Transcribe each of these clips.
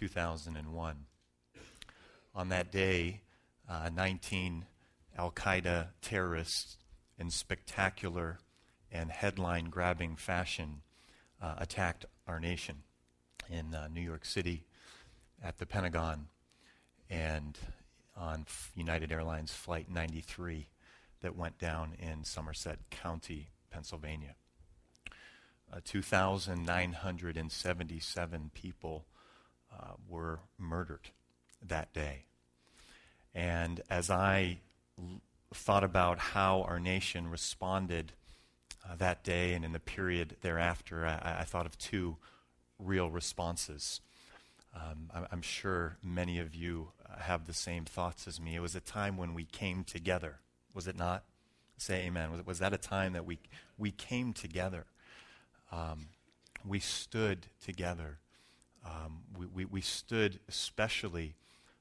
2001. On that day, uh, 19 Al Qaeda terrorists in spectacular and headline grabbing fashion uh, attacked our nation in uh, New York City at the Pentagon and on United Airlines Flight 93 that went down in Somerset County, Pennsylvania. Uh, 2,977 people uh, were murdered that day. And as I l- thought about how our nation responded uh, that day and in the period thereafter, I, I thought of two real responses. Um, I, I'm sure many of you have the same thoughts as me. It was a time when we came together, was it not? Say amen. Was, was that a time that we, we came together? Um, we stood together. Um, we, we, we stood especially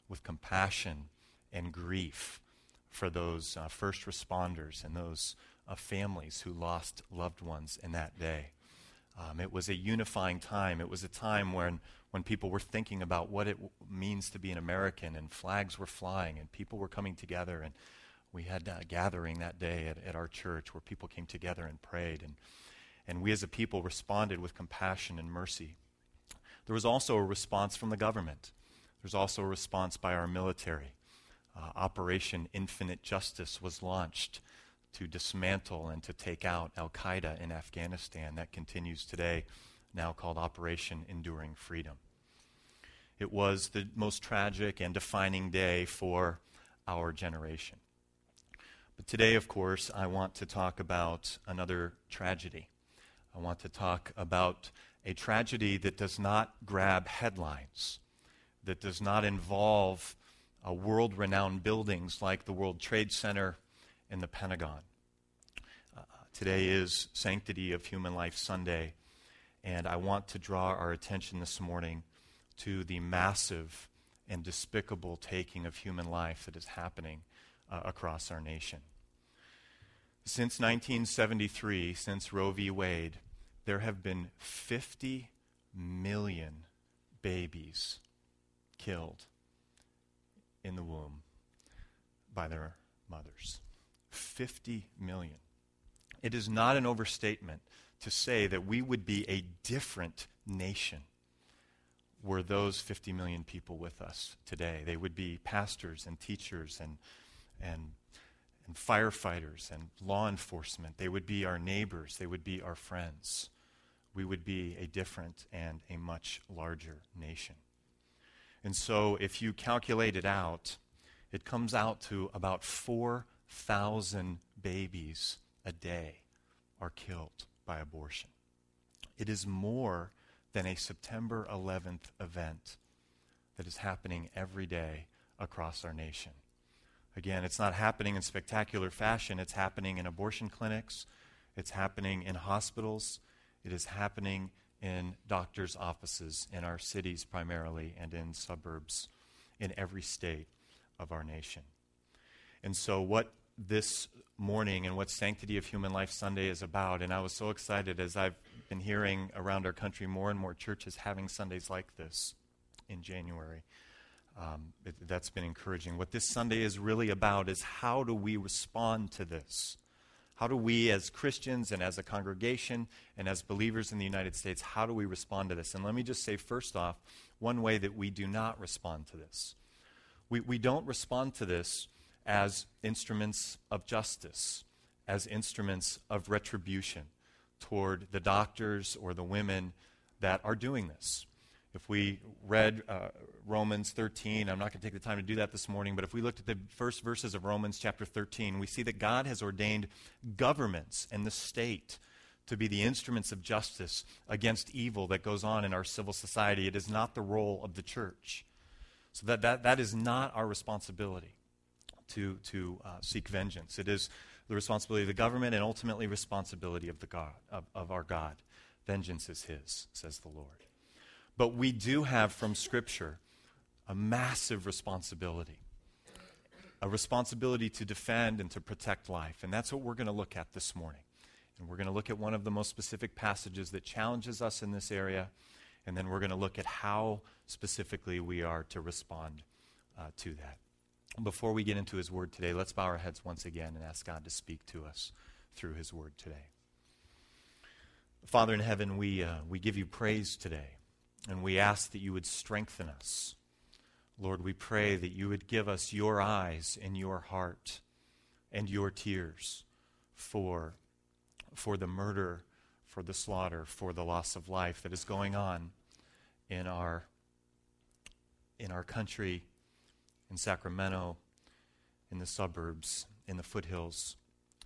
with compassion and grief for those uh, first responders and those uh, families who lost loved ones in that day. Um, it was a unifying time. It was a time when, when people were thinking about what it w- means to be an American, and flags were flying, and people were coming together. And we had a gathering that day at, at our church where people came together and prayed. And, and we as a people responded with compassion and mercy. There was also a response from the government. There's also a response by our military. Uh, Operation Infinite Justice was launched to dismantle and to take out Al Qaeda in Afghanistan. That continues today, now called Operation Enduring Freedom. It was the most tragic and defining day for our generation. But today, of course, I want to talk about another tragedy. I want to talk about a tragedy that does not grab headlines, that does not involve uh, world renowned buildings like the World Trade Center and the Pentagon. Uh, today is Sanctity of Human Life Sunday, and I want to draw our attention this morning to the massive and despicable taking of human life that is happening uh, across our nation. Since 1973, since Roe v. Wade, there have been 50 million babies killed in the womb by their mothers. 50 million. It is not an overstatement to say that we would be a different nation were those 50 million people with us today. They would be pastors and teachers and, and, and firefighters and law enforcement. They would be our neighbors. They would be our friends. We would be a different and a much larger nation. And so, if you calculate it out, it comes out to about 4,000 babies a day are killed by abortion. It is more than a September 11th event that is happening every day across our nation. Again, it's not happening in spectacular fashion, it's happening in abortion clinics, it's happening in hospitals, it is happening in doctors' offices in our cities primarily and in suburbs in every state of our nation. And so, what this morning and what Sanctity of Human Life Sunday is about, and I was so excited as I've been hearing around our country more and more churches having Sundays like this in January. Um, it, that's been encouraging. What this Sunday is really about is how do we respond to this? How do we, as Christians and as a congregation and as believers in the United States, how do we respond to this? And let me just say, first off, one way that we do not respond to this. We, we don't respond to this as instruments of justice, as instruments of retribution toward the doctors or the women that are doing this. If we read uh, Romans 13, I'm not going to take the time to do that this morning, but if we looked at the first verses of Romans chapter 13, we see that God has ordained governments and the state to be the instruments of justice against evil that goes on in our civil society. It is not the role of the church. So that, that, that is not our responsibility to, to uh, seek vengeance. It is the responsibility of the government and ultimately responsibility of, the God, of, of our God. Vengeance is his, says the Lord. But we do have from Scripture a massive responsibility a responsibility to defend and to protect life. And that's what we're going to look at this morning. And we're going to look at one of the most specific passages that challenges us in this area. And then we're going to look at how specifically we are to respond uh, to that. Before we get into his word today, let's bow our heads once again and ask God to speak to us through his word today. Father in heaven, we, uh, we give you praise today, and we ask that you would strengthen us. Lord, we pray that you would give us your eyes and your heart and your tears for, for the murder, for the slaughter, for the loss of life that is going on in our, in our country, in Sacramento, in the suburbs, in the foothills.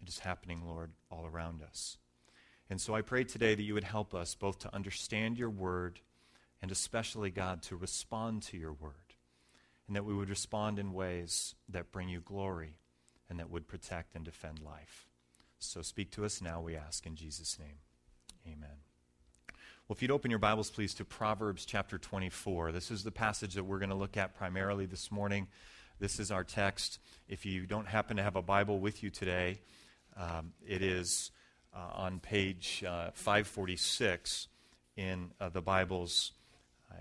It is happening, Lord, all around us. And so I pray today that you would help us both to understand your word and especially, God, to respond to your word. And that we would respond in ways that bring you glory and that would protect and defend life. So speak to us now, we ask, in Jesus' name. Amen. Well, if you'd open your Bibles, please, to Proverbs chapter 24. This is the passage that we're going to look at primarily this morning. This is our text. If you don't happen to have a Bible with you today, um, it is uh, on page uh, 546 in uh, the Bibles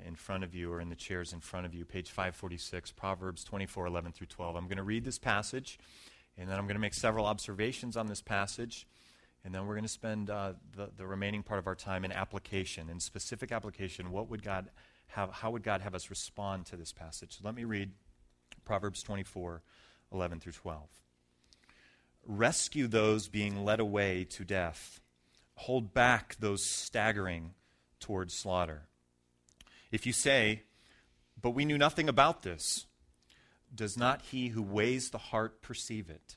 in front of you or in the chairs in front of you, page 546, Proverbs 24 11 through 12. I'm going to read this passage, and then I'm going to make several observations on this passage. And then we're going to spend uh, the, the remaining part of our time in application, in specific application. What would God have, how would God have us respond to this passage? So let me read Proverbs 24, 11 through 12. Rescue those being led away to death. Hold back those staggering towards slaughter. If you say, But we knew nothing about this, does not he who weighs the heart perceive it?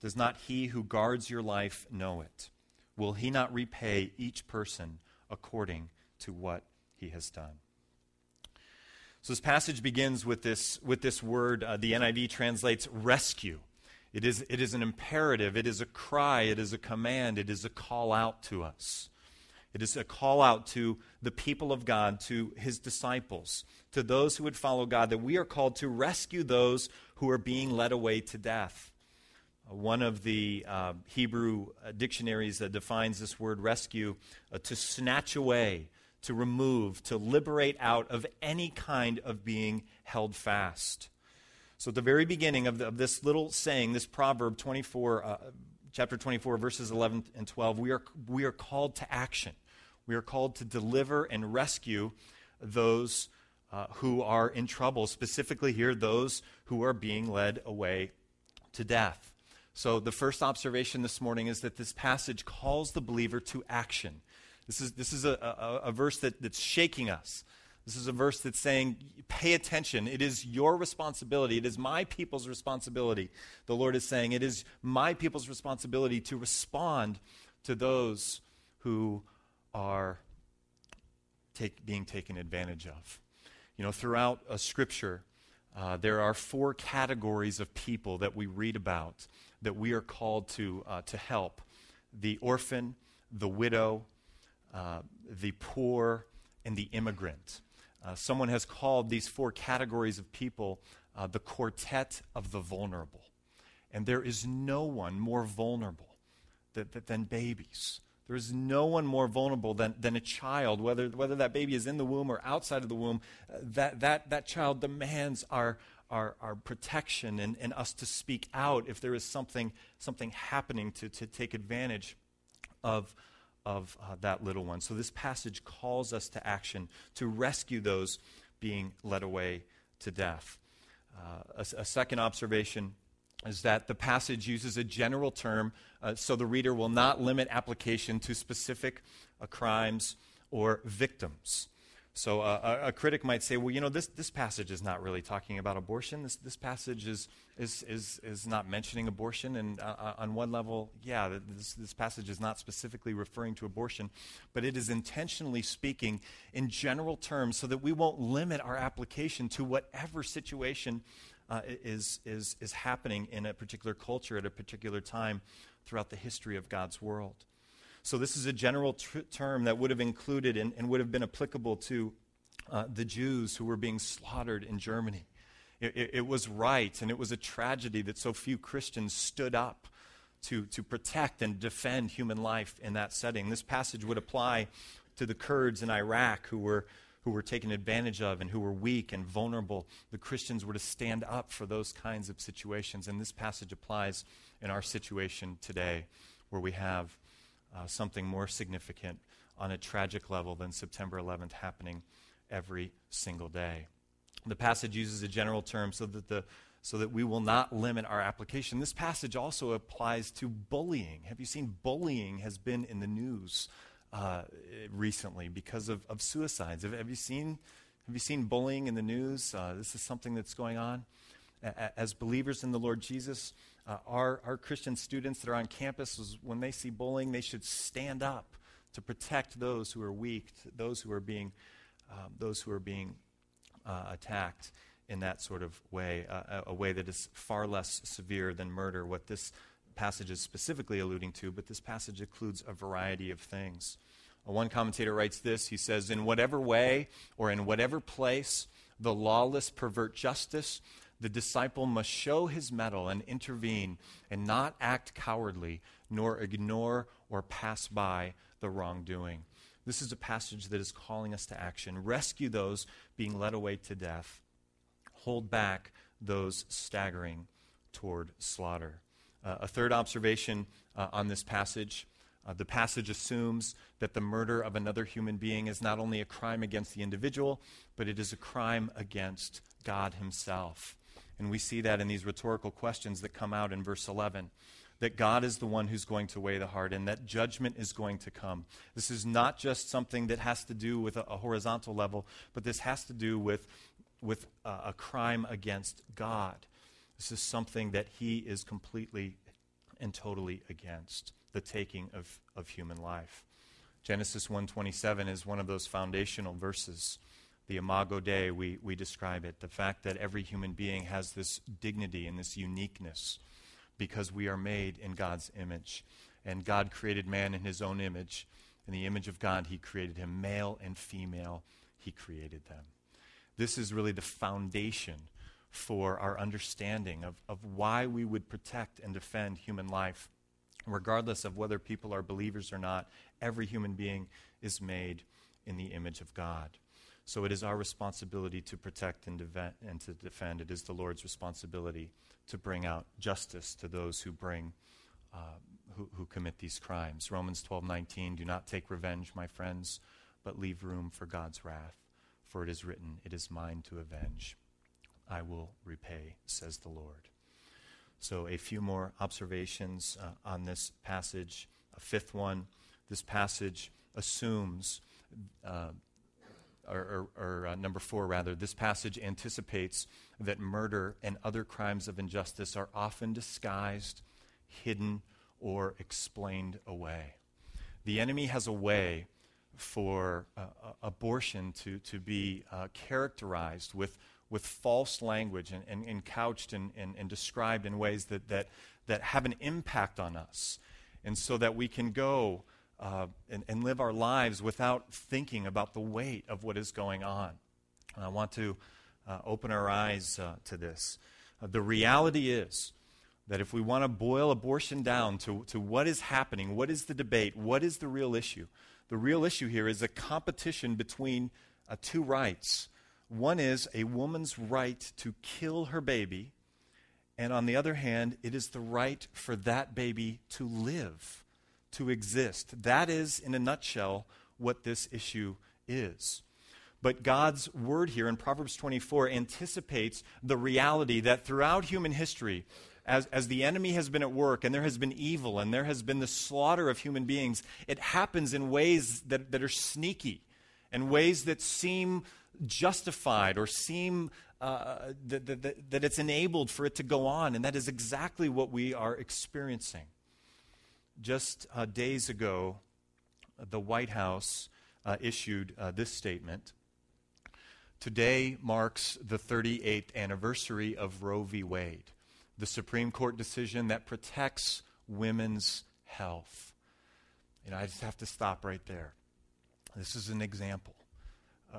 Does not he who guards your life know it? Will he not repay each person according to what he has done? So this passage begins with this, with this word. Uh, the NIV translates rescue. It is, it is an imperative, it is a cry, it is a command, it is a call out to us. It is a call out to the people of God, to his disciples, to those who would follow God, that we are called to rescue those who are being led away to death. Uh, one of the uh, Hebrew dictionaries that defines this word rescue uh, to snatch away, to remove, to liberate out of any kind of being held fast. So, at the very beginning of, the, of this little saying, this proverb 24, uh, chapter 24, verses 11 and 12, we are, we are called to action. We are called to deliver and rescue those uh, who are in trouble, specifically here, those who are being led away to death. So, the first observation this morning is that this passage calls the believer to action. This is, this is a, a, a verse that, that's shaking us. This is a verse that's saying, pay attention. It is your responsibility. It is my people's responsibility. The Lord is saying, it is my people's responsibility to respond to those who are take, being taken advantage of. You know, throughout a Scripture, uh, there are four categories of people that we read about that we are called to, uh, to help the orphan, the widow, uh, the poor, and the immigrant. Uh, someone has called these four categories of people uh, the quartet of the vulnerable. And there is no one more vulnerable than, than babies. There is no one more vulnerable than, than a child, whether, whether that baby is in the womb or outside of the womb. Uh, that, that, that child demands our, our, our protection and, and us to speak out if there is something, something happening to, to take advantage of, of uh, that little one. So this passage calls us to action to rescue those being led away to death. Uh, a, a, second observation is that the passage uses a general term uh, so the reader will not limit application to specific uh, crimes or victims. So uh, a, a, critic might say, well, you know, this, this passage is not really talking about abortion. This, this passage is, is, is, is not mentioning abortion. And uh, uh, on one level, yeah, this, this passage is not specifically referring to abortion, but it is intentionally speaking in general terms so that we won't limit our application to whatever situation uh, is, is, is happening in a particular culture at a particular time throughout the history of God's world. So, this is a general tr- term that would have included and, and would have been applicable to uh, the Jews who were being slaughtered in Germany. It, it, it, was right, and it was a tragedy that so few Christians stood up to, to protect and defend human life in that setting. This passage would apply to the Kurds in Iraq who were, who were taken advantage of and who were weak and vulnerable. The Christians were to stand up for those kinds of situations. And this passage applies in our situation today, where we have uh, something more significant on a tragic level than September 11th happening every single day. The passage uses a general term so that the so that we will not limit our application. This passage also applies to bullying. Have you seen bullying has been in the news uh, recently because of, of suicides? Have, have, you seen have you seen bullying in the news? Uh, this is something that's going on. As believers in the Lord Jesus, uh, our, our Christian students that are on campus, when they see bullying, they should stand up to protect those who are weak, those who are being, um, those who are being uh, attacked in that sort of way, uh, a way that is far less severe than murder, what this passage is specifically alluding to, but this passage includes a variety of things. Uh, one commentator writes this he says, In whatever way or in whatever place the lawless pervert justice, the disciple must show his mettle and intervene and not act cowardly, nor ignore or pass by the wrongdoing. This is a passage that is calling us to action. Rescue those being led away to death. Hold back those staggering toward slaughter. Uh, a third observation uh, on this passage uh, the passage assumes that the murder of another human being is not only a crime against the individual, but it is a crime against God Himself. And we see that in these rhetorical questions that come out in verse 11 that God is the one who's going to weigh the heart and that judgment is going to come. This is not just something that has to do with a, a horizontal level, but this has to do with, with uh, a crime against God. This is something that He is completely and totally against the taking of, of human life. Genesis 1:27 is one of those foundational verses. The imago Dei, we, we describe it, the fact that every human being has this dignity and this uniqueness because we are made in God's image. And God created man in his own image. In the image of God, he created him. Male and female, he created them. This is really the foundation for our understanding of, of why we would protect and defend human life. Regardless of whether people are believers or not, every human being is made in the image of God. So it is our responsibility to protect and, deve- and to defend. It is the Lord's responsibility to bring out justice to those who bring uh, who, who commit these crimes. Romans 12:19 Do not take revenge, my friends, but leave room for God's wrath, for it is written, it is mine to avenge. I will repay, says the Lord. So a few more observations uh, on this passage. A fifth one, this passage assumes uh, or, or, or uh, number four, rather, this passage anticipates that murder and other crimes of injustice are often disguised, hidden, or explained away. The enemy has a way for uh, abortion to, to be uh, characterized with, with false language and, and, and couched and, and, described in ways that, that, that have an impact on us. And so that we can go uh, and, and live our lives without thinking about the weight of what is going on. And I want to uh, open our eyes uh, to this. Uh, the reality is that if we want to boil abortion down to, to what is happening, what is the debate, what is the real issue, the real issue here is a competition between uh, two rights. One is a woman's right to kill her baby, and on the other hand, it is the right for that baby to live to exist. That is, in a nutshell, what this issue is. But God's word here in Proverbs 24 anticipates the reality that throughout human history, as, as the enemy has been at work and there has been evil and there has been the slaughter of human beings, it happens in ways that, that are sneaky and ways that seem justified or seem uh, that, that, that it's enabled for it to go on. And that is exactly what we are experiencing. Just uh, days ago, the White House uh, issued uh, this statement. Today marks the 38th anniversary of Roe v. Wade, the Supreme Court decision that protects women's health. Know, I just have to stop right there. This is an example. Uh,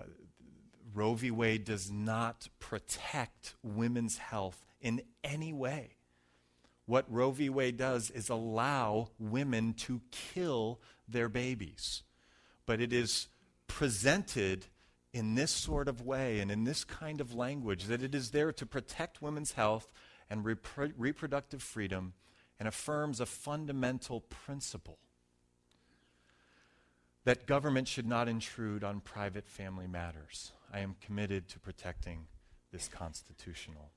Roe v. Wade does not protect women's health in any way what Roe v. Wade does is allow women to kill their babies. But it is presented in this sort of way and in this kind of language, that it is there to protect women's health and repro- reproductive freedom and affirms a fundamental principle that government should not intrude on private family matters. I am committed to protecting this constitutional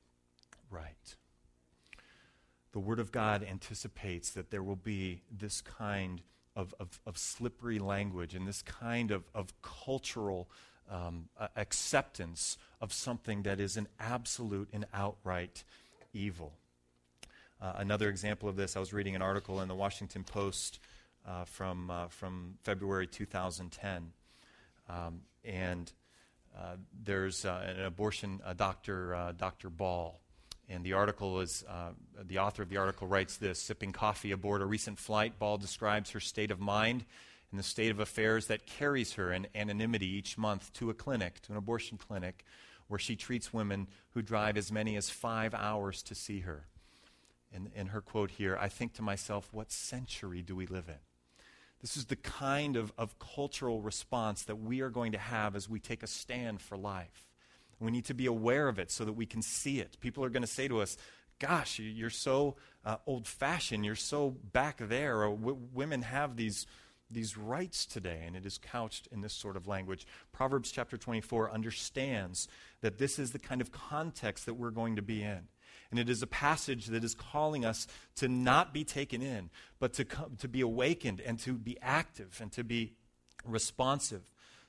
right. The Word of God anticipates that there will be this kind of, of, of slippery language and this kind of, of cultural um, uh, acceptance of something that is an absolute and outright evil. Uh, another example of this, I was reading an article in the Washington Post uh, from, uh, from February 2010. Um, and uh, there's uh, an abortion doctor, Dr. Ball, and the article is uh, the author of the article writes this sipping coffee aboard a recent flight, Ball describes her state of mind and the state of affairs that carries her in anonymity each month to a clinic, to an abortion clinic, where she treats women who drive as many as five hours to see her. And, and her quote here I think to myself, what century do we live in? This is the kind of, of cultural response that we are going to have as we take a stand for life. We need to be aware of it so that we can see it. People are going to say to us, Gosh, you're so uh, old fashioned, you're so back there. Or women have these, these rights today, and it is couched in this sort of language. Proverbs chapter 24 understands that this is the kind of context that we're going to be in. And it is a passage that is calling us to not be taken in, but to, come, to be awakened and to be active and to be responsive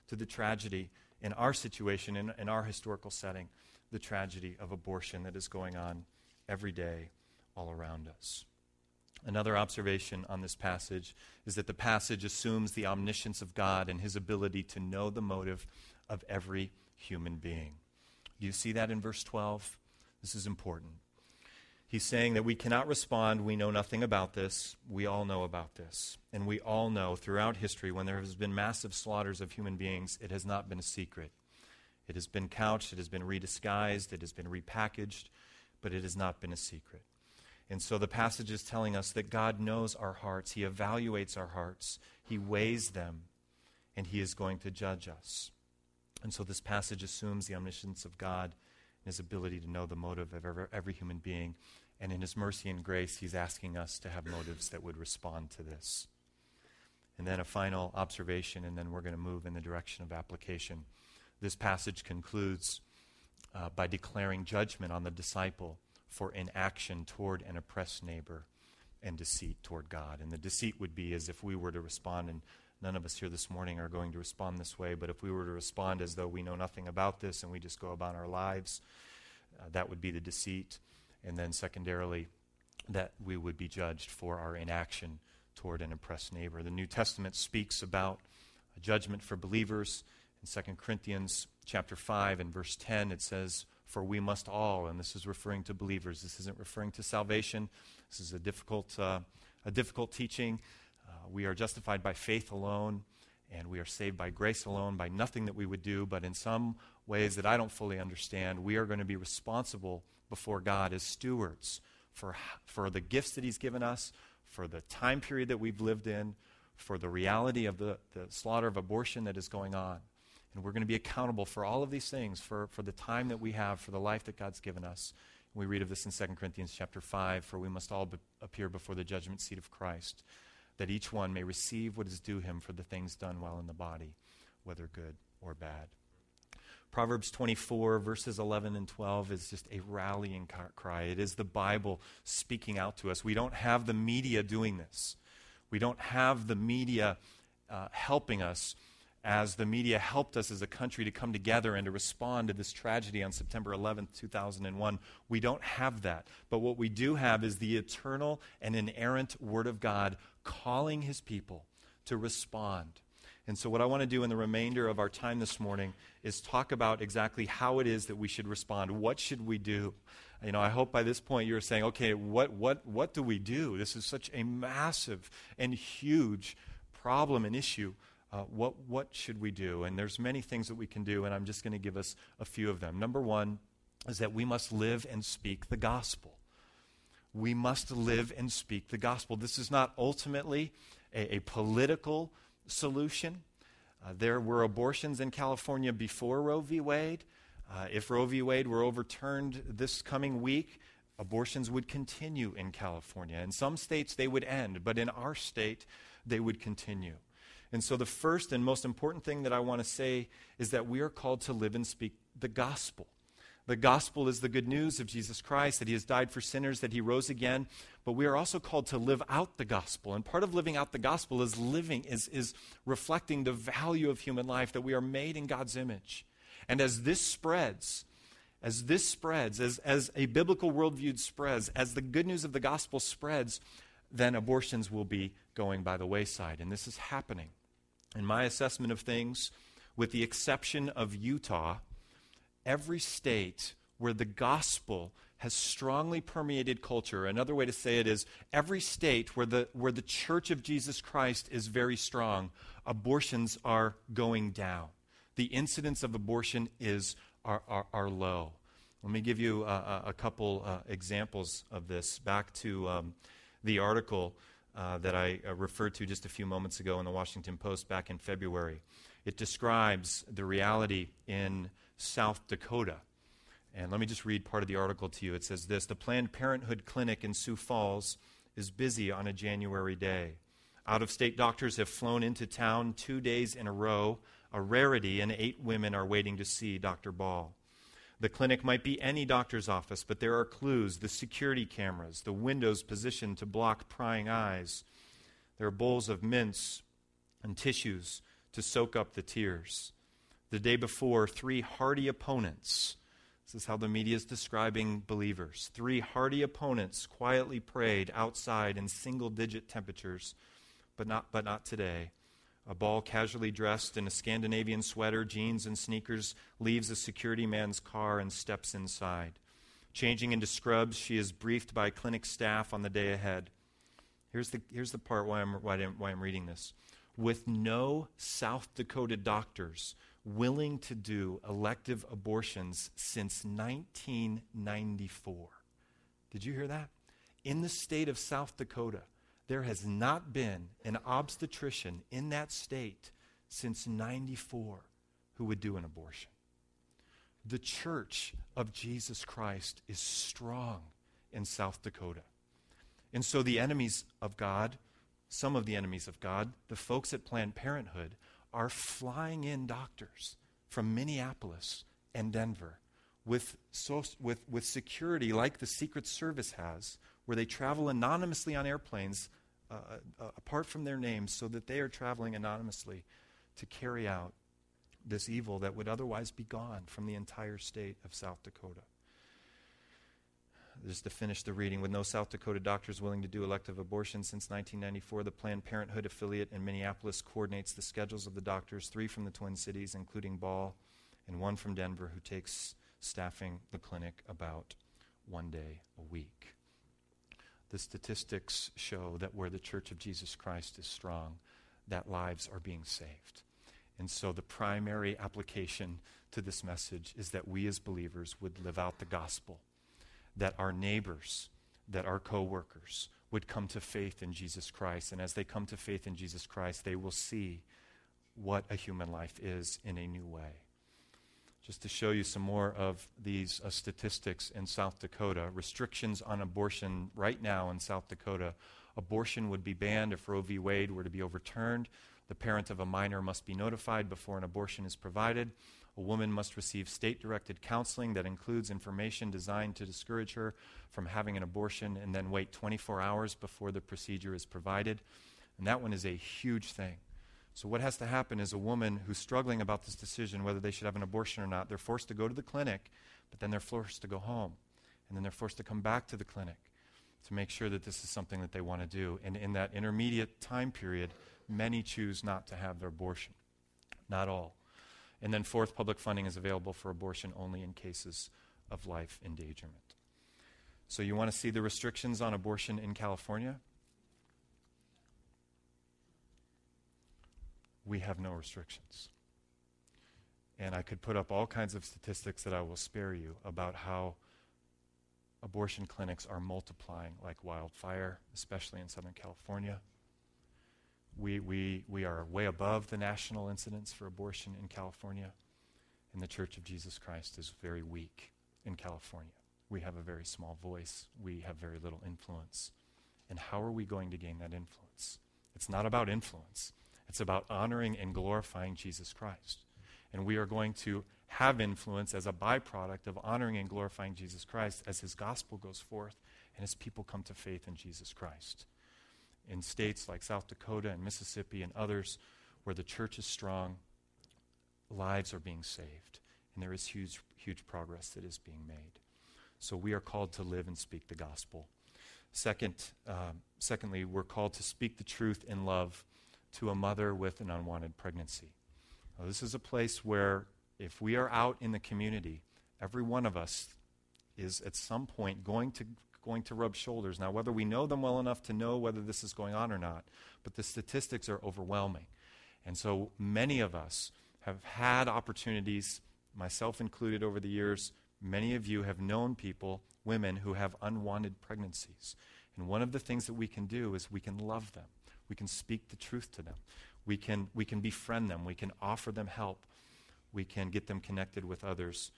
to the tragedy in our situation, in, in our historical setting, the tragedy of abortion that is going on every day all around us. Another observation on this passage is that the passage assumes the omniscience of God and his ability to know the motive of every human being. You see that in verse 12? This is important. He's saying that we cannot respond, we know nothing about this. We all know about this. And we all know throughout history when there has been massive slaughters of human beings, it has not been a secret. It has been couched, it has been redisguised, it has been repackaged, but it has not been a secret. And so the passage is telling us that God knows our hearts, He evaluates our hearts, He weighs them, and He is going to judge us. And so this passage assumes the omniscience of God and His ability to know the motive of every, every human being. And in His mercy and grace, He's asking us to have motives that would respond to this. And then a final observation, and then we're going to move in the direction of application. This passage concludes uh, by declaring judgment on the disciple for inaction toward an oppressed neighbor and deceit toward God. And the deceit would be as if we were to respond, and none of us here this morning are going to respond this way, but if we were to respond as though we know nothing about this and we just go about our lives, uh, that would be the deceit and then secondarily, that we would be judged for our inaction toward an oppressed neighbor. The New Testament speaks about a judgment for believers. In 2 Corinthians chapter 5 and verse 10, it says, For we must all, and this is referring to believers. This isn't referring to salvation. This is a difficult, uh, a difficult teaching. Uh, we are justified by faith alone, and we are saved by grace alone, by nothing that we would do, but in some ways that I don't fully understand, we are going to be responsible before God as stewards for, for the gifts that He's given us, for the time period that we've lived in, for the reality of the, the slaughter of abortion that is going on. And we're going to be accountable for all of these things, for, for the time that we have, for the life that God's given us. We read of this in 2 Corinthians chapter 5 For we must all be, appear before the judgment seat of Christ, that each one may receive what is due him for the things done while in the body, whether good or bad. Proverbs 24, verses 11 and 12, is just a rallying cry. It is the Bible speaking out to us. We don't have the media doing this. We don't have the media uh, helping us as the media helped us as a country to come together and to respond to this tragedy on September 11th, 2001. We don't have that. But what we do have is the eternal and inerrant Word of God calling His people to respond and so, what I want to do in the remainder of our time this morning is talk about exactly how it is that we should respond. What should we do? You know, I hope by this point you're saying, okay, what, what, what do we do? This is such a massive and huge problem and issue. Uh, what, what should we do? And there's many things that we can do, and I'm just going to give us a few of them. Number one is that we must live and speak the gospel. We must live and speak the gospel. This is not ultimately a, a political solution. Uh, there were abortions in California before Roe v. Wade. Uh, if Roe v. Wade were overturned this coming week, abortions would continue in California. In some states, they would end, but in our state, they would continue. And so, the first and most important thing that I want to say is that we are called to live and speak the gospel. The gospel is the good news of Jesus Christ, that he has died for sinners, that he rose again. But we are also called to live out the gospel. And part of living out the gospel is living, is, is reflecting the value of human life, that we are made in God's image. And as this spreads, as this spreads, as, as a biblical worldview spreads, as the good news of the gospel spreads, then abortions will be going by the wayside. And this is happening. In my assessment of things, with the exception of Utah, every state where the gospel has strongly permeated culture. Another way to say it is every state where the, where the church of Jesus Christ is very strong, abortions are going down. The incidence of abortion is, are, are, are low. Let me give you a, a couple uh, examples of this. Back to um, the article uh, that I uh, referred to just a few moments ago in the Washington Post back in February. It describes the reality in South Dakota. And let me just read part of the article to you. It says this The Planned Parenthood Clinic in Sioux Falls is busy on a January day. Out of state doctors have flown into town two days in a row, a rarity, and eight women are waiting to see Dr. Ball. The clinic might be any doctor's office, but there are clues the security cameras, the windows positioned to block prying eyes. There are bowls of mints and tissues to soak up the tears. The day before, three hardy opponents. This is how the media is describing believers. Three hardy opponents quietly prayed outside in single digit temperatures, but not, but not today. A ball casually dressed in a Scandinavian sweater, jeans, and sneakers leaves a security man's car and steps inside. Changing into scrubs, she is briefed by clinic staff on the day ahead. Here's the, here's the part why I'm, why, I'm, why I'm reading this. With no South Dakota doctors willing to do elective abortions since 1994. Did you hear that? In the state of South Dakota, there has not been an obstetrician in that state since 94 who would do an abortion. The church of Jesus Christ is strong in South Dakota. And so the enemies of God, some of the enemies of God, the folks at Planned Parenthood, are flying in doctors from Minneapolis and Denver with, so, with, with security like the Secret Service has, where they travel anonymously on airplanes uh, uh, apart from their names so that they are traveling anonymously to carry out this evil that would otherwise be gone from the entire state of South Dakota just to finish the reading, with no South Dakota doctors willing to do elective abortion since 1994, the Planned Parenthood affiliate in Minneapolis coordinates the schedules of the doctors, three from the Twin Cities, including Ball, and one from Denver, who takes staffing the clinic about one day a week. The statistics show that where the Church of Jesus Christ is strong, that lives are being saved. And so the primary application to this message is that we as believers would live out the gospel that our neighbors, that our coworkers would come to faith in Jesus Christ. And as they come to faith in Jesus Christ, they will see what a human life is in a new way. Just to show you some more of these uh, statistics in South Dakota, restrictions on abortion right now in South Dakota. Abortion would be banned if Roe v. Wade were to be overturned. The parent of a minor must be notified before an abortion is provided. A woman must receive state directed counseling that includes information designed to discourage her from having an abortion and then wait 24 hours before the procedure is provided. And that one is a huge thing. So, what has to happen is a woman who's struggling about this decision whether they should have an abortion or not, they're forced to go to the clinic, but then they're forced to go home. And then they're forced to come back to the clinic to make sure that this is something that they want to do. And in that intermediate time period, many choose not to have their abortion. Not all. And then, fourth, public funding is available for abortion only in cases of life endangerment. So, you want to see the restrictions on abortion in California? We have no restrictions. And I could put up all kinds of statistics that I will spare you about how abortion clinics are multiplying like wildfire, especially in Southern California. We, we, we are way above the national incidence for abortion in California, and the Church of Jesus Christ is very weak in California. We have a very small voice, we have very little influence. And how are we going to gain that influence? It's not about influence, it's about honoring and glorifying Jesus Christ. And we are going to have influence as a byproduct of honoring and glorifying Jesus Christ as his gospel goes forth and as people come to faith in Jesus Christ. In states like South Dakota and Mississippi and others where the church is strong, lives are being saved. And there is huge, huge progress that is being made. So we are called to live and speak the gospel. Second, uh, secondly, we're called to speak the truth in love to a mother with an unwanted pregnancy. Now, this is a place where if we are out in the community, every one of us is at some point going to going to rub shoulders. Now, whether we know them well enough to know whether this is going on or not, but the statistics are overwhelming. And so many of us have had opportunities, myself included over the years, many of you have known people, women, who have unwanted pregnancies. And one of the things that we can do is we can love them. We can speak the truth to them. We can, we can befriend them. We can offer them help we can get them connected with others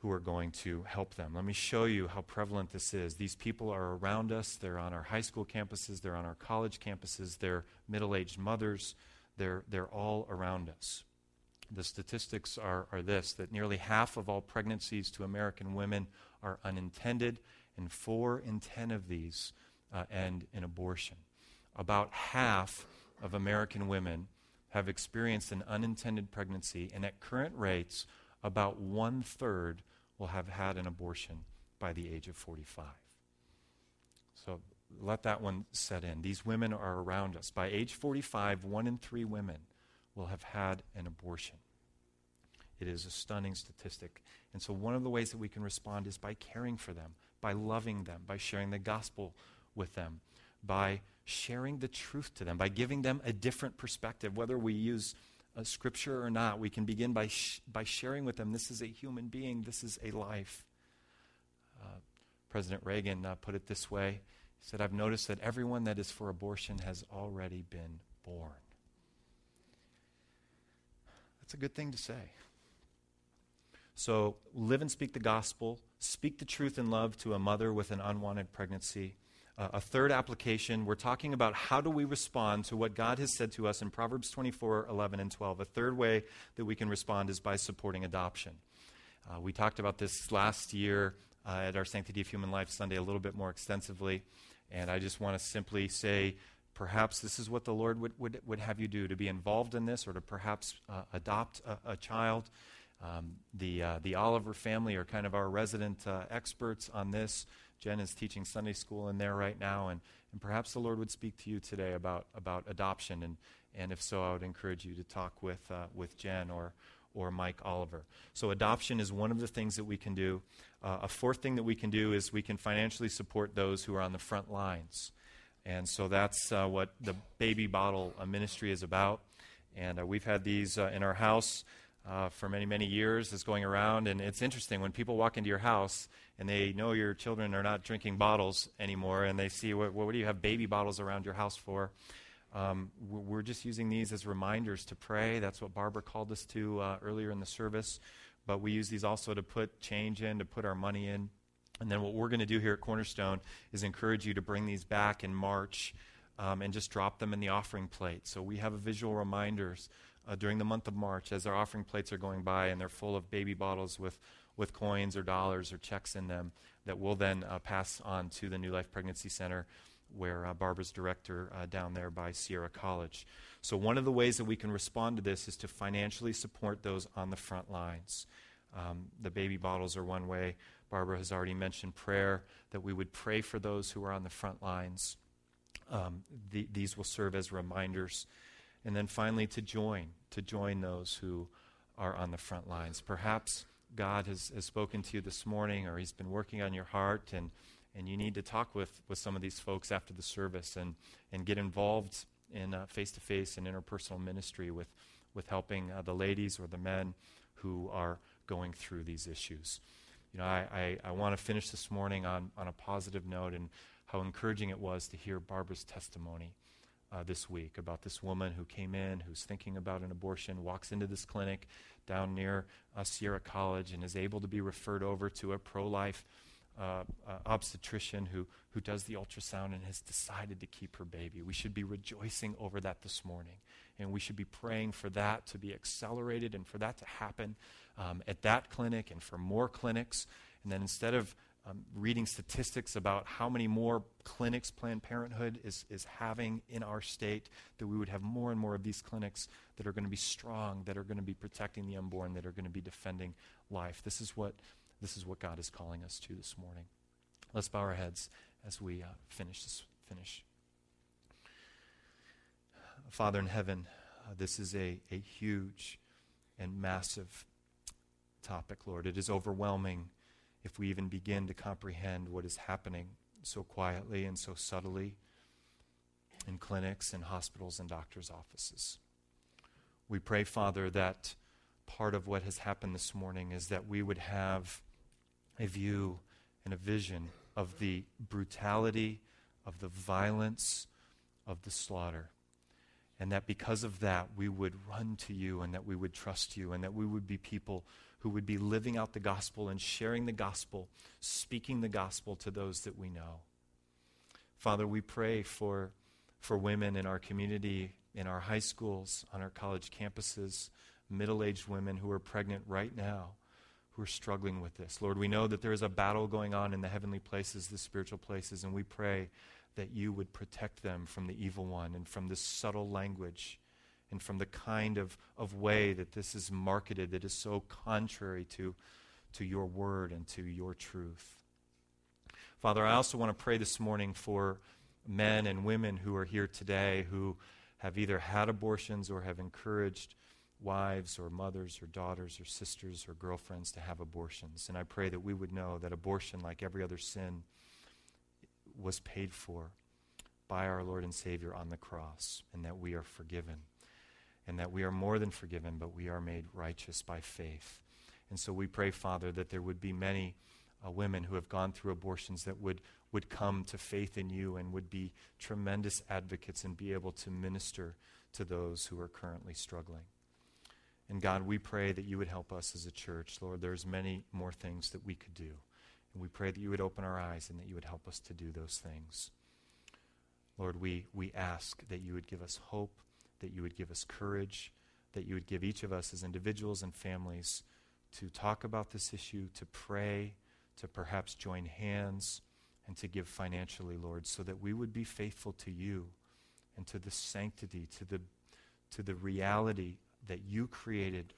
who are going to help them. Let me show you how prevalent this is. These people are around us. They're on our high school campuses, they're on our college campuses, they're middle aged mothers, they're, they're all around us. The statistics are, are this that nearly half of all pregnancies to American women are unintended, and four in ten of these uh, end in abortion. About half of American women have experienced an unintended pregnancy, and at current rates, about one third will have had an abortion by the age of 45. So let that one set in. These women are around us. By age 45, one in three women will have had an abortion. It is a stunning statistic. And so, one of the ways that we can respond is by caring for them, by loving them, by sharing the gospel with them, by sharing the truth to them, by giving them a different perspective. Whether we use scripture or not, we can begin by, sh- by sharing with them this is a human being, this is a life. Uh, President Reagan uh, put it this way He said, I've noticed that everyone that is for abortion has already been born. That's a good thing to say. So, live and speak the gospel, speak the truth in love to a mother with an unwanted pregnancy. A third application, we're talking about how do we respond to what God has said to us in Proverbs 24, 11, and 12. A third way that we can respond is by supporting adoption. Uh, we talked about this last year uh, at our Sanctity of Human Life Sunday a little bit more extensively, and I just want to simply say perhaps this is what the Lord would, would, would have you do to be involved in this or to perhaps uh, adopt a, a child. Um, the, uh, the Oliver family are kind of our resident uh, experts on this. Jen is teaching Sunday school in there right now, and, and perhaps the Lord would speak to you today about, about adoption. And, and if so, I would encourage you to talk with, uh, with Jen or, or Mike Oliver. So, adoption is one of the things that we can do. Uh, a fourth thing that we can do is we can financially support those who are on the front lines. And so that's uh, what the baby bottle uh, ministry is about. And uh, we've had these uh, in our house uh, for many, many years is going around. And it's interesting when people walk into your house and they know your children are not drinking bottles anymore and they see, what, what do you have baby bottles around your house for? Um, we're just using these as reminders to pray. That's what Barbara called us to uh, earlier in the service. But we use these also to put change in, to put our money in. And then what we're going to do here at Cornerstone is encourage you to bring these back in March um, and just drop them in the offering plate. So we have visual reminders uh, during the month of March as our offering plates are going by and they're full of baby bottles with, with coins or dollars or checks in them that we'll then uh, pass on to the New Life Pregnancy Center where uh, Barbara's director uh, down there by Sierra College. So, one of the ways that we can respond to this is to financially support those on the front lines. Um, the baby bottles are one way. Barbara has already mentioned prayer, that we would pray for those who are on the front lines. Um, the, these will serve as reminders and then finally, to join, to join those who are on the front lines. Perhaps God has, has spoken to you this morning or He's been working on your heart, and, and you need to talk with, with some of these folks after the service and, and get involved in face to face and interpersonal ministry with, with helping uh, the ladies or the men who are going through these issues. You know, I, I, I want to finish this morning on, on a positive note and how encouraging it was to hear Barbara's testimony uh, this week about this woman who came in, who's thinking about an abortion, walks into this clinic down near uh, Sierra College, and is able to be referred over to a pro life uh, uh, obstetrician who, who does the ultrasound and has decided to keep her baby. We should be rejoicing over that this morning. And we should be praying for that to be accelerated and for that to happen um, at that clinic and for more clinics. And then instead of um, reading statistics about how many more clinics Planned Parenthood is, is having in our state, that we would have more and more of these clinics that are going to be strong, that are going to be protecting the unborn, that are going to be defending life. This is what this is what God is calling us to this morning. Let's bow our heads as we uh, finish this. Finish. Father in heaven, uh, this is a, a huge and massive topic, Lord. It is overwhelming if we even begin to comprehend what is happening so quietly and so subtly in clinics and hospitals and doctors' offices. We pray, Father, that part of what has happened this morning is that we would have a view and a vision of the brutality, of the violence, of the slaughter. And that because of that, we would run to you and that we would trust you and that we would be people who would be living out the gospel and sharing the gospel, speaking the gospel to those that we know. Father, we pray for, for women in our community, in our high schools, on our college campuses, middle aged women who are pregnant right now who are struggling with this. Lord, we know that there is a battle going on in the heavenly places, the spiritual places, and we pray that you would protect them from the evil one and from this subtle language and from the kind of, of way that this is marketed that is so contrary to, to your word and to your truth. Father, I also want to pray this morning for men and women who are here today who have either had abortions or have encouraged wives or mothers or daughters or sisters or girlfriends to have abortions. And I pray that we would know that abortion, like every other sin, was paid for by our Lord and Savior on the cross, and that we are forgiven. And that we are more than forgiven, but we are made righteous by faith. And so we pray, Father, that there would be many uh, women who have gone through abortions that would, would come to faith in you and would be tremendous advocates and be able to minister to those who are currently struggling. And God, we pray that you would help us as a church. Lord, there's many more things that we could do. And we pray that you would open our eyes and that you would help us to do those things. Lord, we, we ask that you would give us hope, that you would give us courage, that you would give each of us as individuals and families to talk about this issue, to pray, to perhaps join hands, and to give financially, Lord, so that we would be faithful to you and to the sanctity, to the, to the reality that you created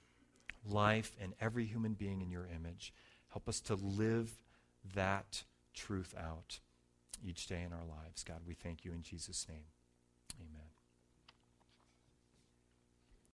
life and every human being in your image. Help us to live that truth out each day in our lives. God, we thank you in Jesus' name.